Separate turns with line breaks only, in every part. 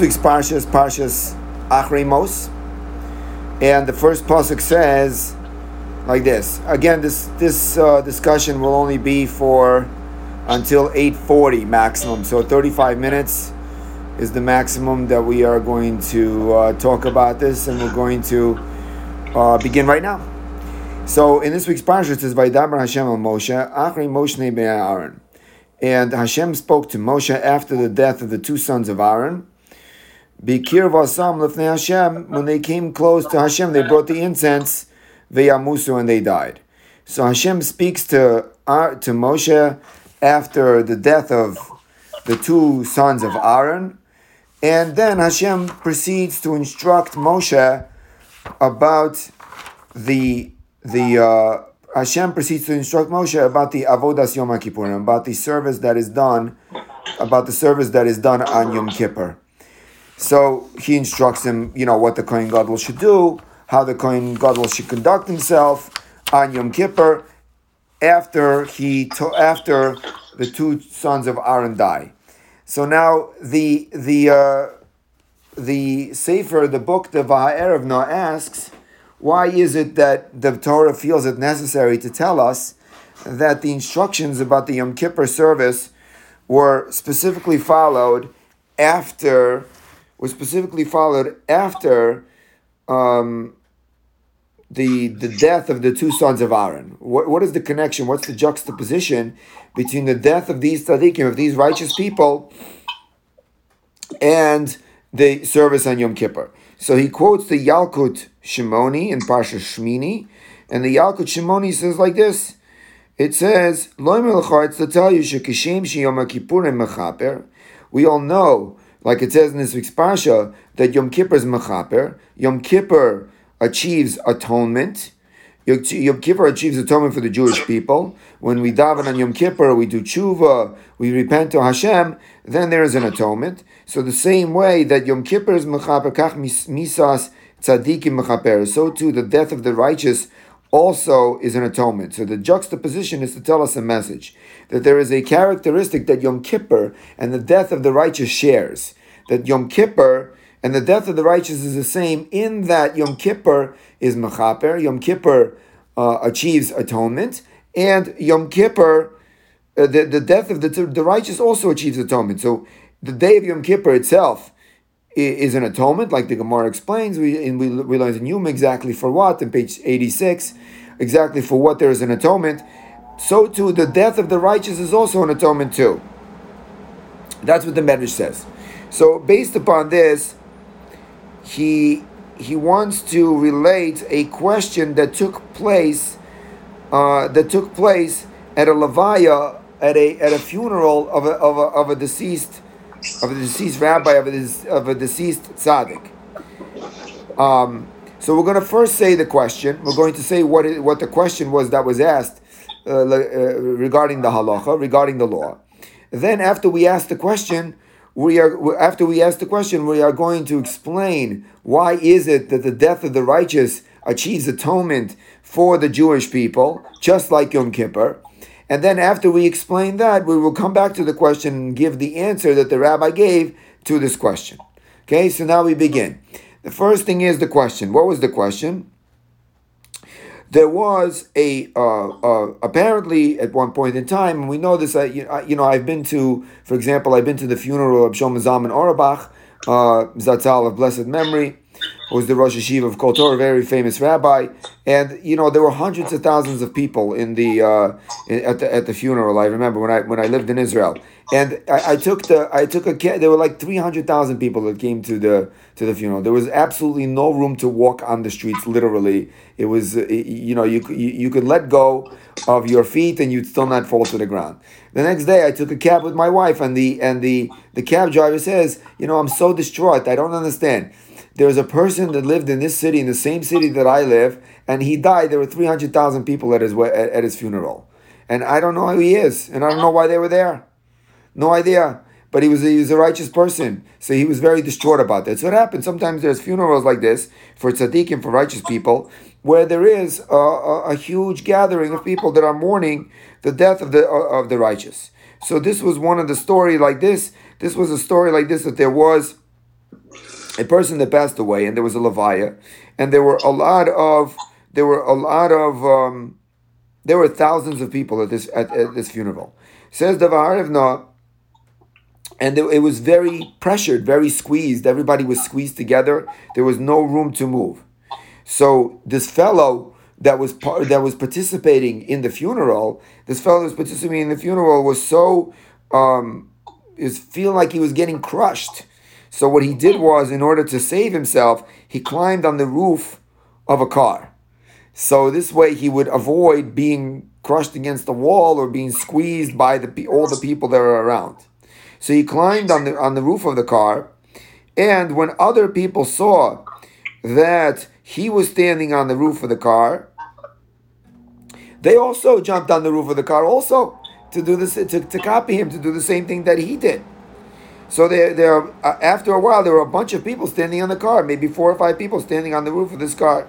week's parsha is Parshas Achrei Mos, and the first pasuk says like this. Again, this this uh, discussion will only be for until 8:40 maximum. So 35 minutes is the maximum that we are going to uh, talk about this, and we're going to uh, begin right now. So in this week's parsha, it says, "Vaydaber Hashem al Moshe Achrei Moshe ben Aaron," and Hashem spoke to Moshe after the death of the two sons of Aaron. Bikir vasam lefnei Hashem. When they came close to Hashem, they brought the incense. Veyamusu and they died. So Hashem speaks to uh, to Moshe after the death of the two sons of Aaron, and then Hashem proceeds to instruct Moshe about the the. Uh, Hashem proceeds to instruct Moshe about the avodas Yom Kippurim, about the service that is done, about the service that is done on Yom Kippur. So he instructs him, you know, what the Kohen Gadol should do, how the Kohen Gadol should conduct himself on Yom Kippur after he to, after the two sons of Aaron die. So now the the uh, the Sefer, the book, the now asks, why is it that the Torah feels it necessary to tell us that the instructions about the Yom Kippur service were specifically followed after was specifically followed after um, the the death of the two sons of Aaron. What, what is the connection? What's the juxtaposition between the death of these tzaddikim, of these righteous people, and the service on Yom Kippur? So he quotes the Yalkut Shimoni in Parsha Shmini, and the Yalkut Shimoni says like this. It says, It's to tell you, we all know like it says in this week's Parsha, that Yom Kippur is Mechaper. Yom Kippur achieves atonement. Yom Kippur achieves atonement for the Jewish people. When we daven on Yom Kippur, we do tshuva, we repent to Hashem, then there is an atonement. So the same way that Yom Kippur is mechaper, kach misas tzadikim mechaper, so too the death of the righteous also is an atonement. So the juxtaposition is to tell us a message that there is a characteristic that Yom Kippur and the death of the righteous shares. That Yom Kippur and the death of the righteous is the same in that Yom Kippur is mechaper, Yom Kippur uh, achieves atonement, and Yom Kippur, uh, the, the death of the, the righteous also achieves atonement. So the day of Yom Kippur itself is an atonement, like the Gemara explains. We and we, we learned in Yom exactly for what in page eighty six, exactly for what there is an atonement. So too, the death of the righteous is also an atonement too. That's what the Medrash says. So based upon this, he he wants to relate a question that took place uh, that took place at a levaya at a at a funeral of a, of a, of a deceased of a deceased rabbi of a, of a deceased tzaddik. Um, so we're going to first say the question. We're going to say what it, what the question was that was asked uh, uh, regarding the halacha, regarding the law. Then after we ask the question, we are after we ask the question, we are going to explain why is it that the death of the righteous achieves atonement for the Jewish people, just like Yom Kippur. And then after we explain that, we will come back to the question and give the answer that the rabbi gave to this question. Okay, so now we begin. The first thing is the question. What was the question? There was a uh, uh, apparently at one point in time, and we know this. You, you, know, I've been to, for example, I've been to the funeral of Shlomo Zalman Auerbach, uh, Zatzal of blessed memory, was the Rosh Yeshiva of Kol very famous rabbi, and you know there were hundreds of thousands of people in the uh, at the at the funeral. I remember when I when I lived in Israel, and I, I took the I took a cab there were like three hundred thousand people that came to the to the funeral. There was absolutely no room to walk on the streets. Literally, it was you know you you, you could let go of your feet and you'd still not fall to the ground. The next day, I took a cab with my wife, and the and the the cab driver says, you know, I'm so distraught. I don't understand there was a person that lived in this city, in the same city that I live, and he died. There were 300,000 people at his, at, at his funeral. And I don't know who he is, and I don't know why they were there. No idea. But he was, he was a righteous person, so he was very distraught about that. So it happens? Sometimes there's funerals like this for tzaddikim, for righteous people, where there is a, a, a huge gathering of people that are mourning the death of the of the righteous. So this was one of the story like this. This was a story like this that there was a person that passed away, and there was a levaya, and there were a lot of there were a lot of um, there were thousands of people at this at, at this funeral. Says the Vehaarev Na, and it, it was very pressured, very squeezed. Everybody was squeezed together. There was no room to move. So this fellow that was part, that was participating in the funeral, this fellow that was participating in the funeral was so um, is feeling like he was getting crushed so what he did was, in order to save himself, he climbed on the roof of a car. So this way he would avoid being crushed against the wall or being squeezed by the all the people that are around. So he climbed on the on the roof of the car, and when other people saw that he was standing on the roof of the car, they also jumped on the roof of the car also to do this to, to copy him to do the same thing that he did. So there, there. Uh, after a while, there were a bunch of people standing on the car, maybe four or five people standing on the roof of this car.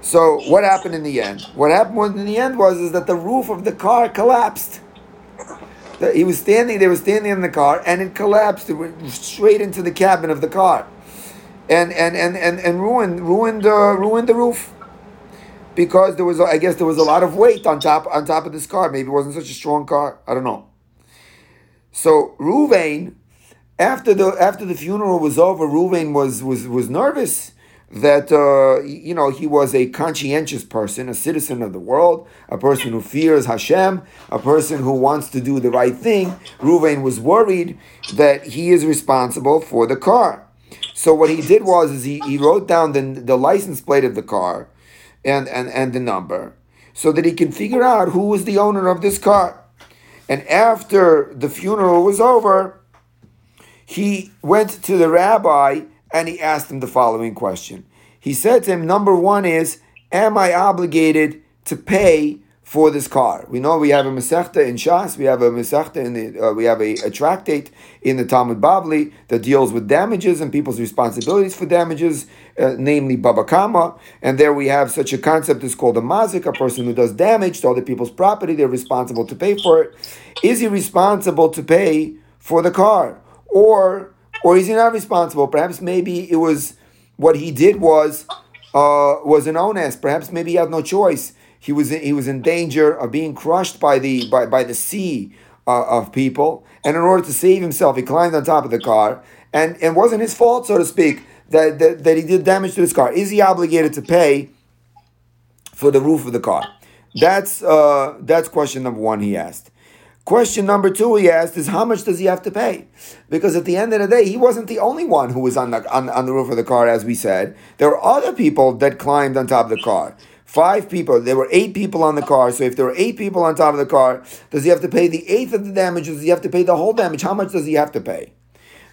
So what happened in the end? What happened in the end was is that the roof of the car collapsed. He was standing. They were standing in the car, and it collapsed. It went straight into the cabin of the car, and and and and, and ruined ruined uh, ruined the roof because there was I guess there was a lot of weight on top on top of this car. Maybe it wasn't such a strong car. I don't know. So Ruvain, after the after the funeral was over, Ruvain was was was nervous that uh, you know he was a conscientious person, a citizen of the world, a person who fears Hashem, a person who wants to do the right thing. Ruvain was worried that he is responsible for the car. So what he did was is he, he wrote down the, the license plate of the car and, and, and the number so that he can figure out who was the owner of this car. And after the funeral was over, he went to the rabbi and he asked him the following question. He said to him, Number one is, Am I obligated to pay for this car. We know we have a Masechta in Shas, we have a Masechta in the, uh, we have a, a, tractate in the Talmud Bavli that deals with damages and people's responsibilities for damages, uh, namely Baba Kama. And there we have such a concept is called a mazik, a person who does damage to other people's property, they're responsible to pay for it. Is he responsible to pay for the car? Or, or is he not responsible? Perhaps maybe it was, what he did was, uh, was an onus. Perhaps maybe he had no choice he was in, he was in danger of being crushed by the by, by the sea uh, of people, and in order to save himself, he climbed on top of the car, and it wasn't his fault, so to speak, that, that, that he did damage to his car. Is he obligated to pay for the roof of the car? That's uh, that's question number one. He asked. Question number two he asked is how much does he have to pay? Because at the end of the day, he wasn't the only one who was on the on, on the roof of the car, as we said. There were other people that climbed on top of the car. Five people. There were eight people on the car. So if there were eight people on top of the car, does he have to pay the eighth of the damage? Does he have to pay the whole damage? How much does he have to pay?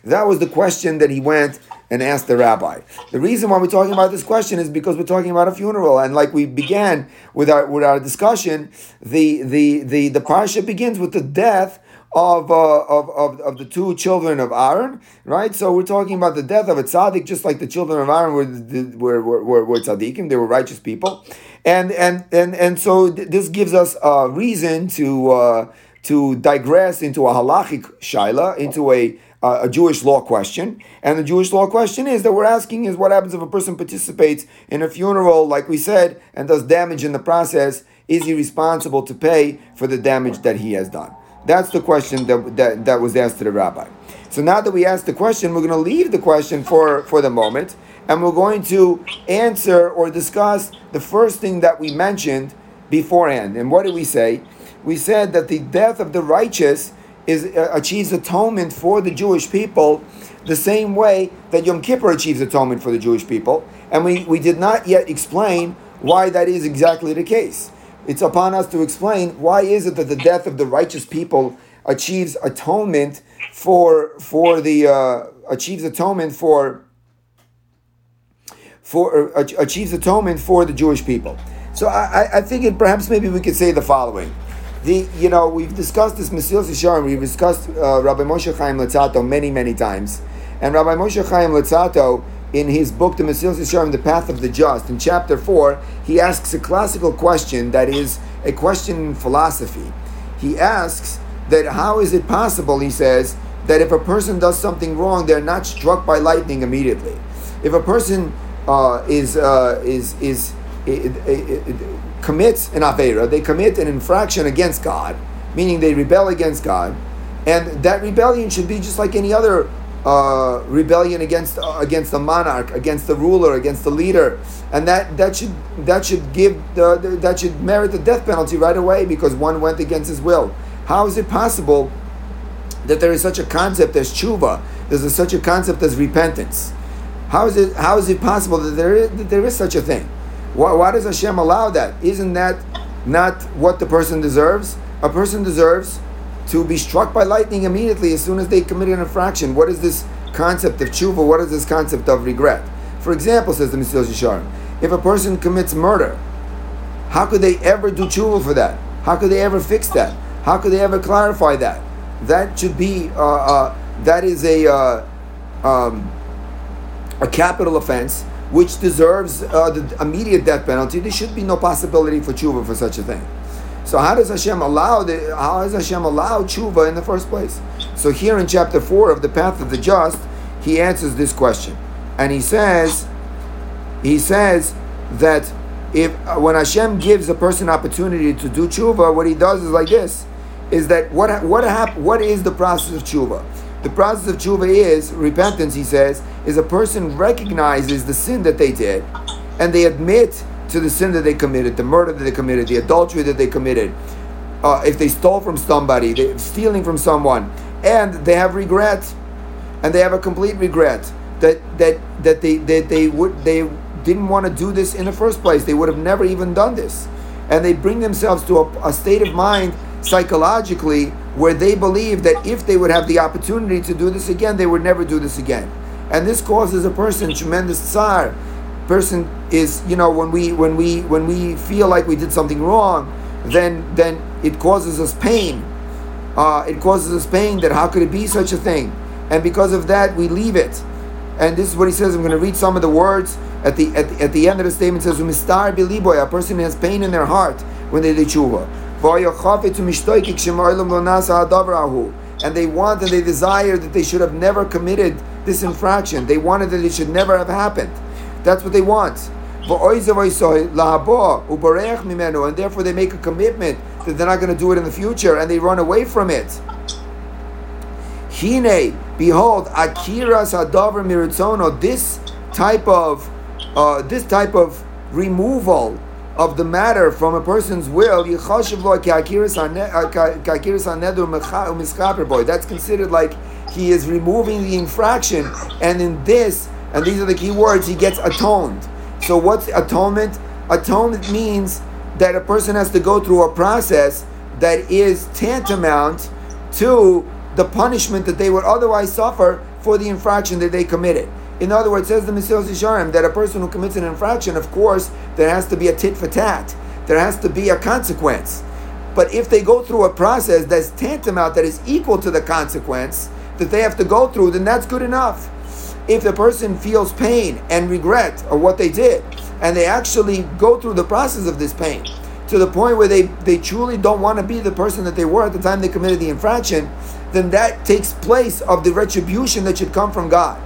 That was the question that he went and asked the rabbi. The reason why we're talking about this question is because we're talking about a funeral, and like we began with our with our discussion, the the the the parsha begins with the death of, uh, of, of, of the two children of Aaron, right? So we're talking about the death of a tzaddik, just like the children of Aaron were, were, were, were, were tzaddikim, they were righteous people. And, and, and, and so th- this gives us a reason to, uh, to digress into a halachic shaila, into a, a Jewish law question. And the Jewish law question is that we're asking is what happens if a person participates in a funeral, like we said, and does damage in the process? Is he responsible to pay for the damage that he has done? That's the question that, that, that was asked to the rabbi. So now that we asked the question, we're going to leave the question for, for the moment, and we're going to answer or discuss the first thing that we mentioned beforehand. And what did we say? We said that the death of the righteous is uh, achieves atonement for the Jewish people the same way that Yom Kippur achieves atonement for the Jewish people. And we, we did not yet explain why that is exactly the case it's upon us to explain why is it that the death of the righteous people achieves atonement for for the uh, achieves atonement for for uh, achieves atonement for the Jewish people. So I, I think it perhaps maybe we could say the following. The you know we've discussed this Mesilas Yesharim, we've discussed uh, Rabbi Moshe Chaim Luzzatto many many times, and Rabbi Moshe Chaim Luzzatto in his book, The Mesilas Yesharim, The Path of the Just, in chapter 4, he asks a classical question that is a question in philosophy. He asks that how is it possible, he says, that if a person does something wrong, they're not struck by lightning immediately. If a person uh, is uh, is is it, commits an avera, they commit an infraction against God, meaning they rebel against God, and that rebellion should be just like any other uh, rebellion against uh, against the monarch, against the ruler, against the leader, and that that should that should give the, the, that should merit the death penalty right away because one went against his will. How is it possible that there is such a concept as tshuva? There's a, such a concept as repentance. How is it how is it possible that there is that there is such a thing? Why, why does Hashem allow that? Isn't that not what the person deserves? A person deserves to be struck by lightning immediately as soon as they commit an infraction. What is this concept of tshuva? What is this concept of regret? For example, says the Mesilas Yesharim, if a person commits murder, how could they ever do tshuva for that? How could they ever fix that? How could they ever clarify that? That should be uh, uh, that is a uh, um, a capital offense which deserves uh, the immediate death penalty. There should be no possibility for tshuva for such a thing. So how does Hashem allow the how does Hashem allow tshuva in the first place? So here in chapter four of the path of the just, he answers this question, and he says, he says that if uh, when Hashem gives a person opportunity to do tshuva, what he does is like this: is that what what hap- what is the process of tshuva? The process of tshuva is repentance. He says is a person recognizes the sin that they did, and they admit to the sin that they committed, the murder that they committed, the adultery that they committed, uh, if they stole from somebody, they stealing from someone, and they have regret, and they have a complete regret that that that they that they would they didn't want to do this in the first place. They would have never even done this, and they bring themselves to a, a state of mind psychologically where they believe that if they would have the opportunity to do this again, they would never do this again, and this causes a person tremendous tsar. Person is you know when we when we when we feel like we did something wrong then then it causes us pain. Uh, it causes us pain that how could it be such a thing? And because of that we leave it. And this is what he says. I'm going to read some of the words. At the at the, at the end of the statement says umistar biliboy a person has pain in their heart when they do tshuva and they want and they desire that they should have never committed this infraction. They wanted that it should never have happened. That's what they want. And therefore they make a commitment that they're not going to do it in the future and they run away from it. Hine, behold, Akira Sadavar Miritzono, this type of uh, this type of removal of the matter from a person's will, uh, that's considered like he is removing the infraction, and in this and these are the key words, he gets atoned. So what's atonement? Atonement means that a person has to go through a process that is tantamount to the punishment that they would otherwise suffer for the infraction that they committed. In other words, says the Mesilas Yesharim that a person who commits an infraction, of course, there has to be a tit for tat. There has to be a consequence. But if they go through a process that's tantamount, that is equal to the consequence that they have to go through, then that's good enough if the person feels pain and regret of what they did, and they actually go through the process of this pain to the point where they, they truly don't want to be the person that they were at the time they committed the infraction, then that takes place of the retribution that should come from God.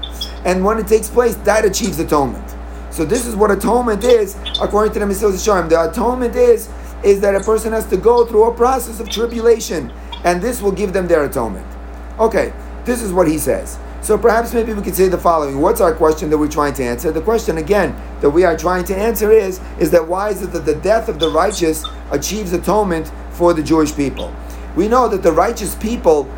And when it takes place, that achieves atonement. So this is what atonement is, according to the Mesilas Yesharim. The atonement is is that a person has to go through a process of tribulation, and this will give them their atonement. Okay, this is what he says. So perhaps maybe we could say the following. What's our question that we're trying to answer? The question again that we are trying to answer is is that why is it that the death of the righteous achieves atonement for the Jewish people? We know that the righteous people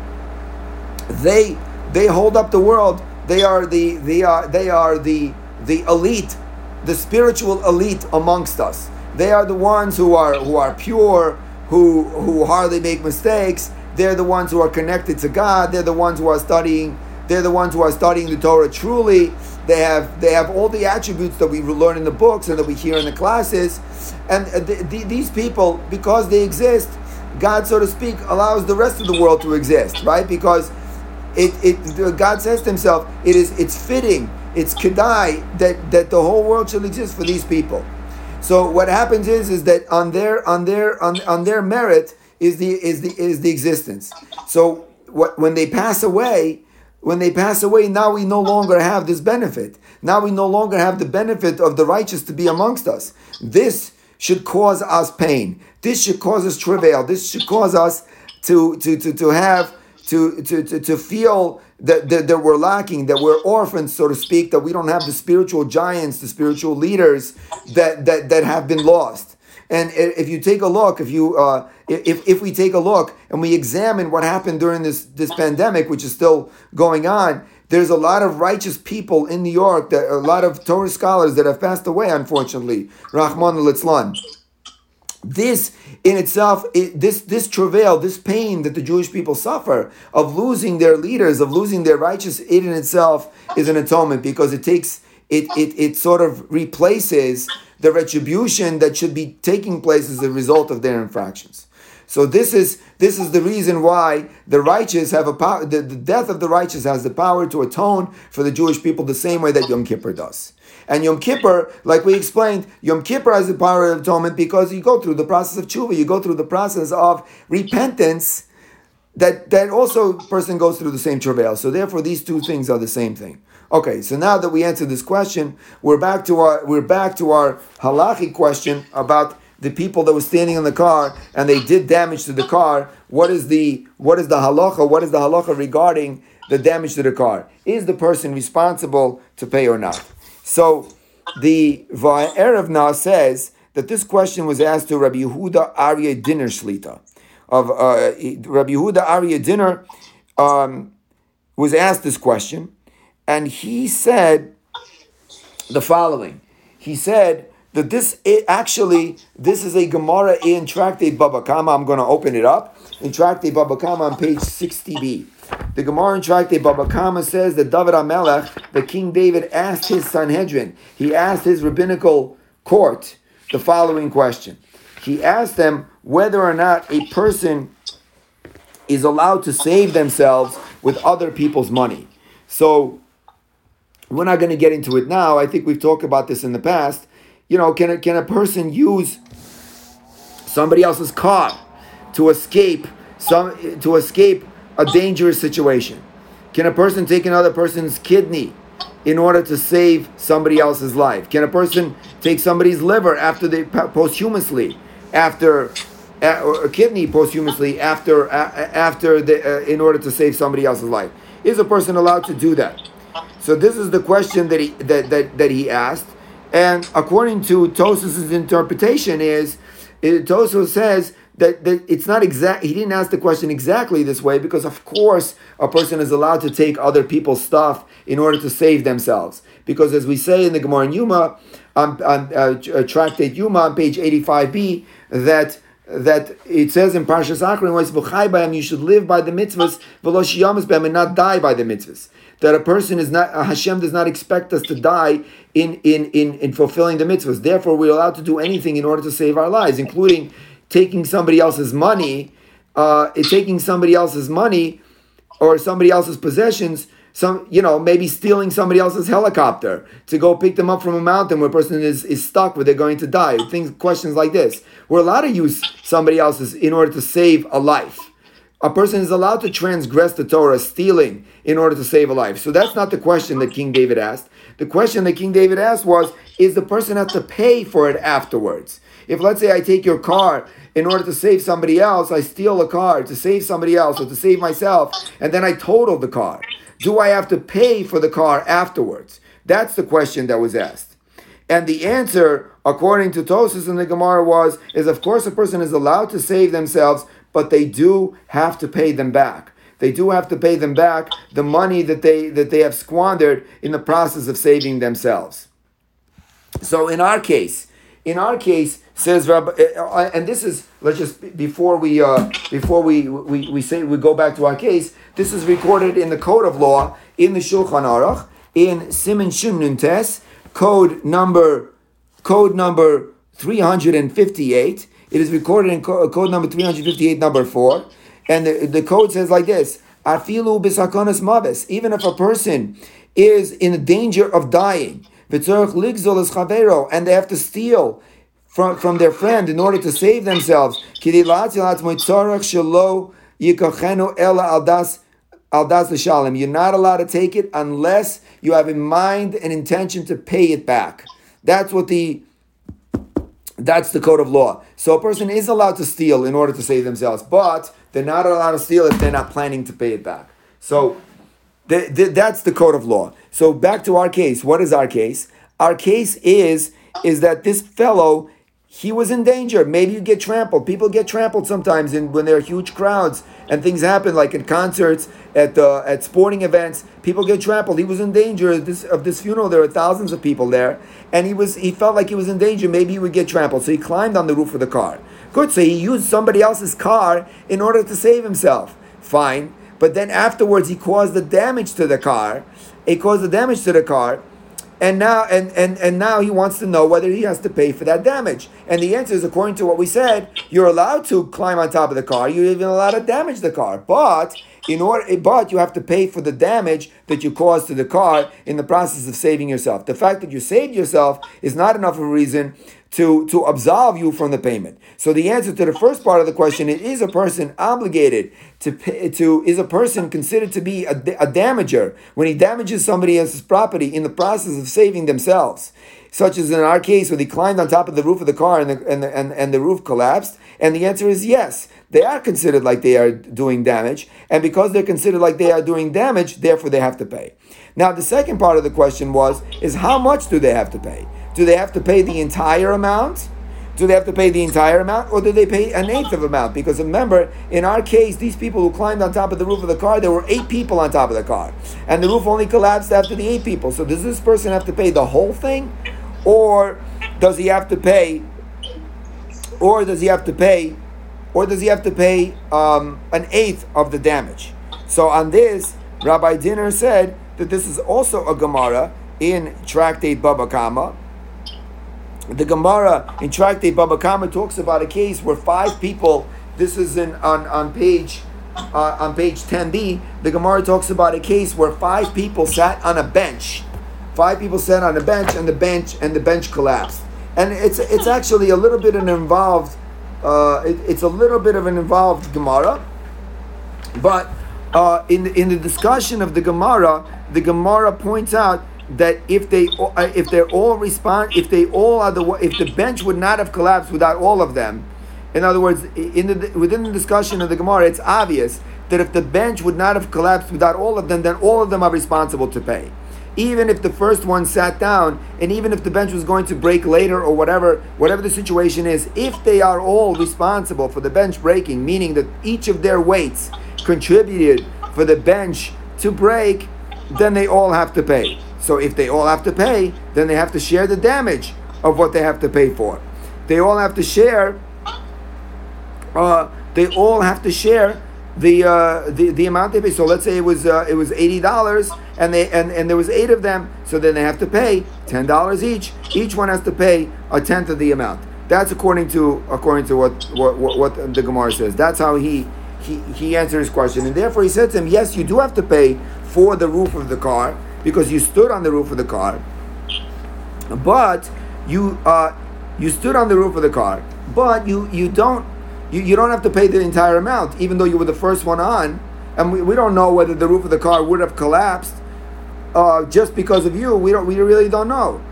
they they hold up the world. They are the they are they are the the elite, the spiritual elite amongst us. They are the ones who are who are pure, who who hardly make mistakes. They're the ones who are connected to God. They're the ones who are studying they're the ones who are studying the Torah truly. They have they have all the attributes that we learn in the books and that we hear in the classes. And the, the, these people, because they exist, God, so to speak, allows the rest of the world to exist, right? Because it, it God says to Himself, it is it's fitting, it's kedai that that the whole world should exist for these people. So what happens is is that on their on their on, on their merit is the is the is the existence. So what, when they pass away, when they pass away, now we no longer have this benefit. Now we no longer have the benefit of the righteous to be amongst us. This should cause us pain. This should cause us travail. This should cause us to to to, to have to, to, to, to feel that, that, that we're lacking, that we're orphans, so to speak, that we don't have the spiritual giants, the spiritual leaders that, that, that have been lost. And if you take a look, if you uh, if, if we take a look and we examine what happened during this this pandemic, which is still going on, there's a lot of righteous people in New York, that a lot of Torah scholars that have passed away, unfortunately. Rahman al This in itself, it, this this travail, this pain that the Jewish people suffer of losing their leaders, of losing their righteous, it in itself is an atonement because it takes it it, it sort of replaces the retribution that should be taking place as a result of their infractions. So this is this is the reason why the righteous have a power. The, the death of the righteous has the power to atone for the Jewish people the same way that Yom Kippur does. And Yom Kippur, like we explained, Yom Kippur has the power of atonement because you go through the process of tshuva, you go through the process of repentance. That that also person goes through the same travail. So therefore, these two things are the same thing. Okay, so now that we answered this question, we're back to our we're back to our halachic question about the people that were standing in the car and they did damage to the car. What is the what is the halacha? What is the halacha regarding the damage to the car? Is the person responsible to pay or not? So the Erev Na says that this question was asked to Rabbi Yehuda Aryeh Dinner Shlita. Of uh, Rabbi Yehuda Aryeh Dinner um, was asked this question, and he said the following. He said that this actually this is a Gemara in Tractate Baba Kama. I'm going to open it up in Tractate Baba Kama on page 60b. The Gemara in Tractate Baba Kama says that David Hamelech, the King David, asked his Sanhedrin, he asked his rabbinical court the following question. He asked them whether or not a person is allowed to save themselves with other people's money. So we're not going to get into it now. I think we've talked about this in the past. You know, can a, can a person use somebody else's car to escape some to escape a dangerous situation? Can a person take another person's kidney in order to save somebody else's life? Can a person take somebody's liver after they posthumously, after or a kidney posthumously after after the, uh, in order to save somebody else's life? Is a person allowed to do that? So this is the question that he that that, that he asked, and according to Tosfos' interpretation, is Tosfos says that, that it's not exact. He didn't ask the question exactly this way because, of course, a person is allowed to take other people's stuff in order to save themselves. Because, as we say in the Gemara in Yuma, on, on uh, uh Tractate Yuma on page eighty-five b, that that it says in Parshas Achron, you should live by the mitzvahs, and not die by the mitzvahs. That a person is not, Hashem does not expect us to die in, in, in, in fulfilling the mitzvahs. Therefore, we're allowed to do anything in order to save our lives, including taking somebody else's money, uh, it's taking somebody else's money or somebody else's possessions, some you know maybe stealing somebody else's helicopter to go pick them up from a mountain where a person is, is stuck where they're going to die. Things questions like this. We're allowed to use somebody else's in order to save a life. A person is allowed to transgress the Torah, stealing in order to save a life. So that's not the question that King David asked. The question that King David asked was, is the person have to pay for it afterwards? If let's say I take your car in order to save somebody else, I steal a car to save somebody else or to save myself, and then I total the car. Do I have to pay for the car afterwards? That's the question that was asked. And the answer, according to Tosfos and the Gemara, was is of course a person is allowed to save themselves, but they do have to pay them back. They do have to pay them back the money that they that they have squandered in the process of saving themselves. So in our case, in our case, says Rabbi, uh, uh, and this is let's just before we uh, before we, we we say we go back to our case. This is recorded in the code of law in the Shulchan Aruch in Siman Shin Nun Ches, code number code number three hundred and fifty eight. It is recorded in code number three hundred fifty eight, number four, and the, the code says like this: Afilu bisakonas mavis. Even if a person is in danger of dying and they have to steal from, from their friend in order to save themselves. You're not allowed to take it unless you have in mind an intention to pay it back. That's what the that's the code of law. So a person is allowed to steal in order to save themselves, but they're not allowed to steal if they're not planning to pay it back. So th- th- that's the code of law. So back to our case. What is our case? Our case is is that this fellow he was in danger. Maybe you get trampled. People get trampled sometimes in, when there are huge crowds and things happen, like in concerts, at uh, at sporting events. People get trampled. He was in danger of this, of this funeral. There were thousands of people there, and he was he felt like he was in danger. Maybe he would get trampled, so he climbed on the roof of the car. Good. So he used somebody else's car in order to save himself. Fine. But then afterwards, he caused the damage to the car. He caused the damage to the car and now and, and and now he wants to know whether he has to pay for that damage. And the answer is according to what we said you're allowed to climb on top of the car. You're even allowed to damage the car. But in order but you have to pay for the damage that you caused to the car in the process of saving yourself. The fact that you saved yourself is not enough of a reason to, to absolve you from the payment. So the answer to the first part of the question is, is a person obligated to pay, to is a person considered to be a, a damager when he damages somebody else's property in the process of saving themselves? Such as in our case where they climbed on top of the roof of the car and the, and the, and, and the roof collapsed. And the answer is yes. They are considered like they are doing damage. And because they're considered like they are doing damage, therefore they have to pay. Now the second part of the question was, is how much do they have to pay? Do they have to pay the entire amount? Do they have to pay the entire amount, or do they pay an eighth of amount? Because remember, in our case, these people who climbed on top of the roof of the car, there were eight people on top of the car, and the roof only collapsed after the eight people. So does this person have to pay the whole thing, or does he have to pay, or does he have to pay, or does he have to pay um, an eighth of the damage? So on this, Rabbi Dinner said that this is also a Gemara in Tractate Baba Kama the Gemara in Tractate Baba Kama talks about a case where five people. This is in on on page uh, on page 10b. The Gemara talks about a case where five people sat on a bench. Five people sat on a bench, and the bench and the bench collapsed. And it's it's actually a little bit an involved. Uh, it, it's a little bit of an involved Gemara, but uh, in the, in the discussion of the Gemara, the Gemara points out that if they uh, if they're all respond if they all are the if the bench would not have collapsed without all of them in other words in the within the discussion of the gemara it's obvious that if the bench would not have collapsed without all of them then all of them are responsible to pay. Even if the first one sat down and even if the bench was going to break later or whatever whatever the situation is if they are all responsible for the bench breaking meaning that each of their weights contributed for the bench to break then they all have to pay so if they all have to pay, then they have to share the damage of what they have to pay for. They all have to share. Uh, they all have to share the, uh, the the amount they pay. So let's say it was uh, it was eighty dollars, and they and, and there was eight of them. So then they have to pay ten dollars each. Each one has to pay a tenth of the amount. That's according to according to what what, what, what the Gemara says. That's how he he he answered his question, and therefore he said to him, "Yes, you do have to pay for the roof of the car." Because you stood on the roof of the car, but you uh, you stood on the roof of the car, but you you don't you, you don't have to pay the entire amount, even though you were the first one on, and we, we don't know whether the roof of the car would have collapsed uh, just because of you. We don't we really don't know.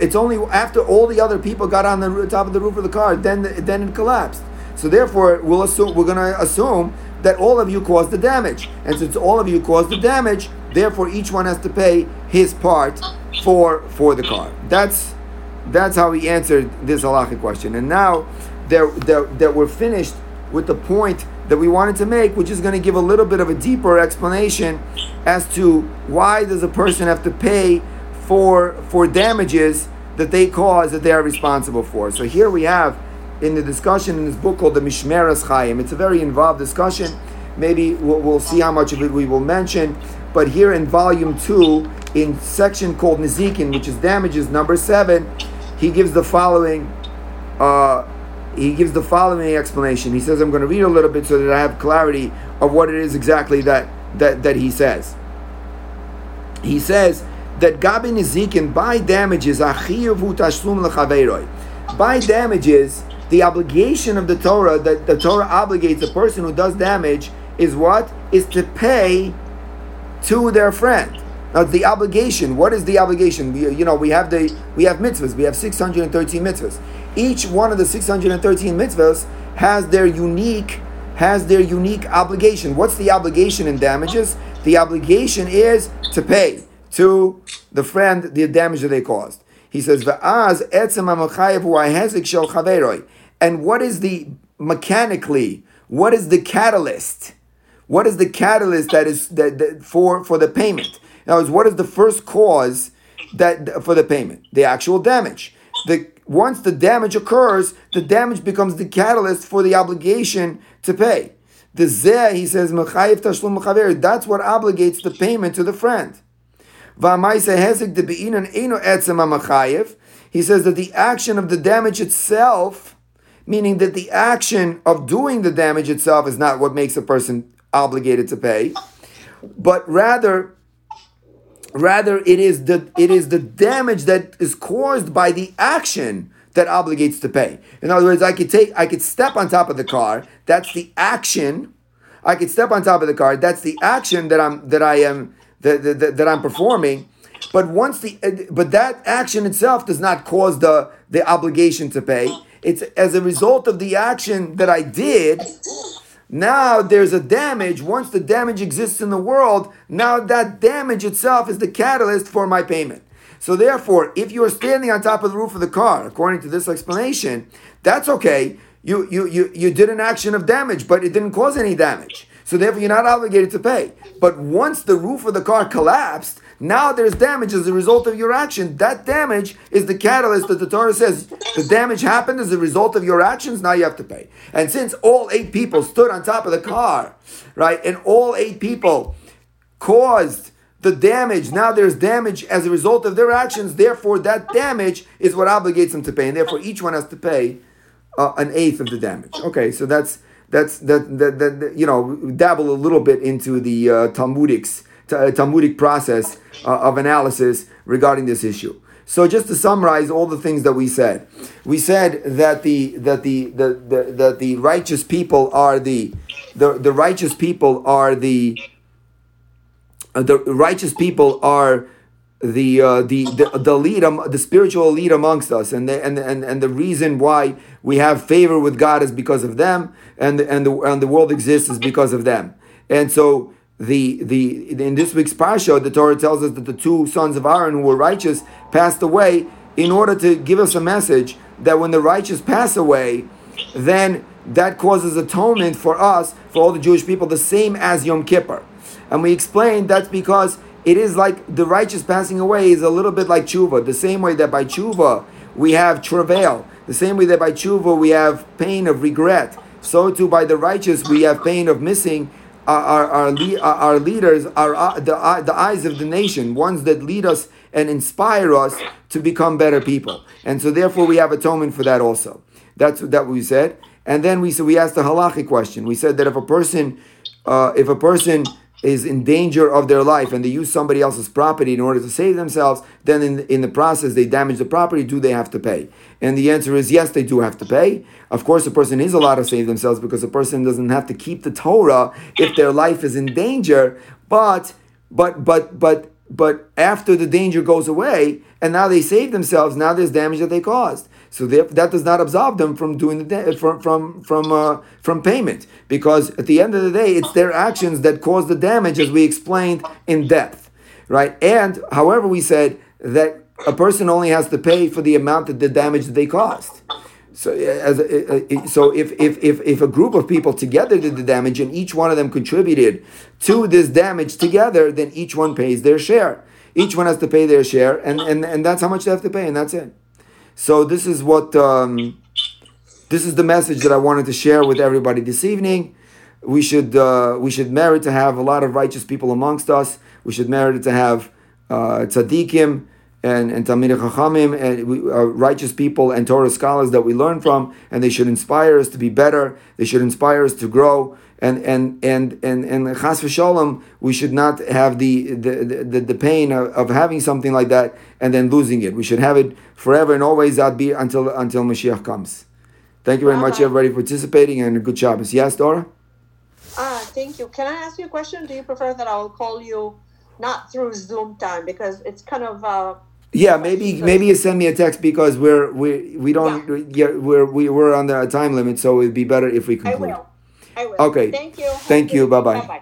It's only after all the other people got on the top of the roof of the car, then then it collapsed. So therefore, we'll assume we're going to assume that all of you caused the damage, and since all of you caused the damage, Therefore, each one has to pay his part for for the car. That's that's how he answered this halachic question. And now that, we're finished with the point that we wanted to make, which is going to give a little bit of a deeper explanation as to why does a person have to pay for for damages that they cause that they are responsible for. So here we have in the discussion in this book called the Mishmeres Chaim. It's a very involved discussion. Maybe we'll, we'll see how much of it we will mention. But here in volume two, in section called Nizikin, which is damages number seven, he gives the following. Uh, he gives the following explanation. He says, "I'm going to read a little bit so that I have clarity of what it is exactly that that, that he says." He says that Gabi Nizikin by damages by damages the obligation of the Torah that the Torah obligates a person who does damage is what is to pay to their friend. Now the obligation. What is the obligation? We, you know, we have the we have mitzvahs. We have six hundred and thirteen mitzvahs. Each one of the six hundred and thirteen mitzvahs has their unique has their unique obligation. What's the obligation in damages? The obligation is to pay to the friend the damage that they caused. He says, "Va'az etzem ha'hezik shel chaveroi." And what is the mechanically? What is the catalyst? What is the catalyst that is that, that for for the payment? In other words, what is the first cause that for the payment? The actual damage. The once the damage occurs, the damage becomes the catalyst for the obligation to pay. The zeh, he says, that's what obligates the payment to the friend. He says that the action of the damage itself, meaning that the action of doing the damage itself is not what makes a person obligated to pay, but rather Rather, it is the it is the damage that is caused by the action that obligates to pay. In other words, I could take I could step on top of the car. That's the action. I could step on top of the car. That's the action that I'm that I am that, that, that I'm performing. But once the but that action itself does not cause the the obligation to pay. It's as a result of the action that I did now there's a damage. Once the damage exists in the world, now that damage itself is the catalyst for my payment. So therefore, if you are standing on top of the roof of the car, according to this explanation, that's okay. You you you you did an action of damage, but it didn't cause any damage. So therefore, you're not obligated to pay. But once the roof of the car collapsed, now there's damage as a result of your action. That damage is the catalyst that the Torah says the damage happened as a result of your actions. Now you have to pay. And since all eight people stood on top of the car, right, and all eight people caused the damage, now there's damage as a result of their actions. Therefore, that damage is what obligates them to pay, and therefore each one has to pay uh, an eighth of the damage. Okay, so that's that's that, that, that you know dabble a little bit into the uh, Talmudics Talmudic process uh, of analysis regarding this issue. So just to summarize all the things that we said, we said that the that the the, the that the righteous people are the the, the righteous people are the uh, the righteous people are the uh, the the the lead um, the spiritual lead amongst us. And the, and and and the reason why we have favor with God is because of them. And and the and the world exists is because of them. And so the the in this week's parsha, the Torah tells us that the two sons of Aaron who were righteous passed away in order to give us a message that when the righteous pass away, then that causes atonement for us, for all the Jewish people, the same as Yom Kippur. And we explained that's because it is like the righteous passing away is a little bit like tshuva. The same way that by tshuva we have travail, the same way that by tshuva we have pain of regret, so too by the righteous we have pain of missing our, our, our leaders are uh, the, uh, the eyes of the nation, ones that lead us and inspire us to become better people. And so therefore we have atonement for that also. That's that we said. And then we so we asked the halachic question. We said that if a person uh, if a person is in danger of their life and they use somebody else's property in order to save themselves, then in, in the process they damage the property, do they have to pay? And the answer is yes, they do have to pay. Of course, a person is allowed to save themselves because a person doesn't have to keep the Torah if their life is in danger, but but but but but after the danger goes away and now they save themselves, now there's damage that they caused. So that does not absolve them from doing the from from from uh, from payment because at the end of the day, it's their actions that cause the damage, as we explained in depth, right? And however, we said that a person only has to pay for the amount of the damage that they caused. So, uh, as uh, uh, a, so if, if, if, if a group of people together did the damage and each one of them contributed to this damage together, then each one pays their share. Each one has to pay their share, and, and, and that's how much they have to pay, and that's it. So this is what um, this is the message that I wanted to share with everybody this evening. We should uh, we should merit to have a lot of righteous people amongst us. We should merit to have uh, tzaddikim and and talmidei chachamim and we, uh, righteous people and Torah scholars that we learn from, and they should inspire us to be better. They should inspire us to grow and and and and and chas v'shalom, we should not have the the, the, the pain of, of, having something like that and then losing it. We should have it forever and always that be until until Mashiach comes. Thank you very much, everybody, for participating, and a good job. Yes, Dora.
Ah, thank you. Can I ask you a question? Do you prefer that I'll call you not through Zoom time because it's kind of uh
Yeah, maybe maybe you send me a text because we're we we don't yeah, we're we we're on the time limit, so it'd be better if we
I
conclude.
I will.
Okay.
Thank you.
Thank you. Bye-bye.
Bye bye.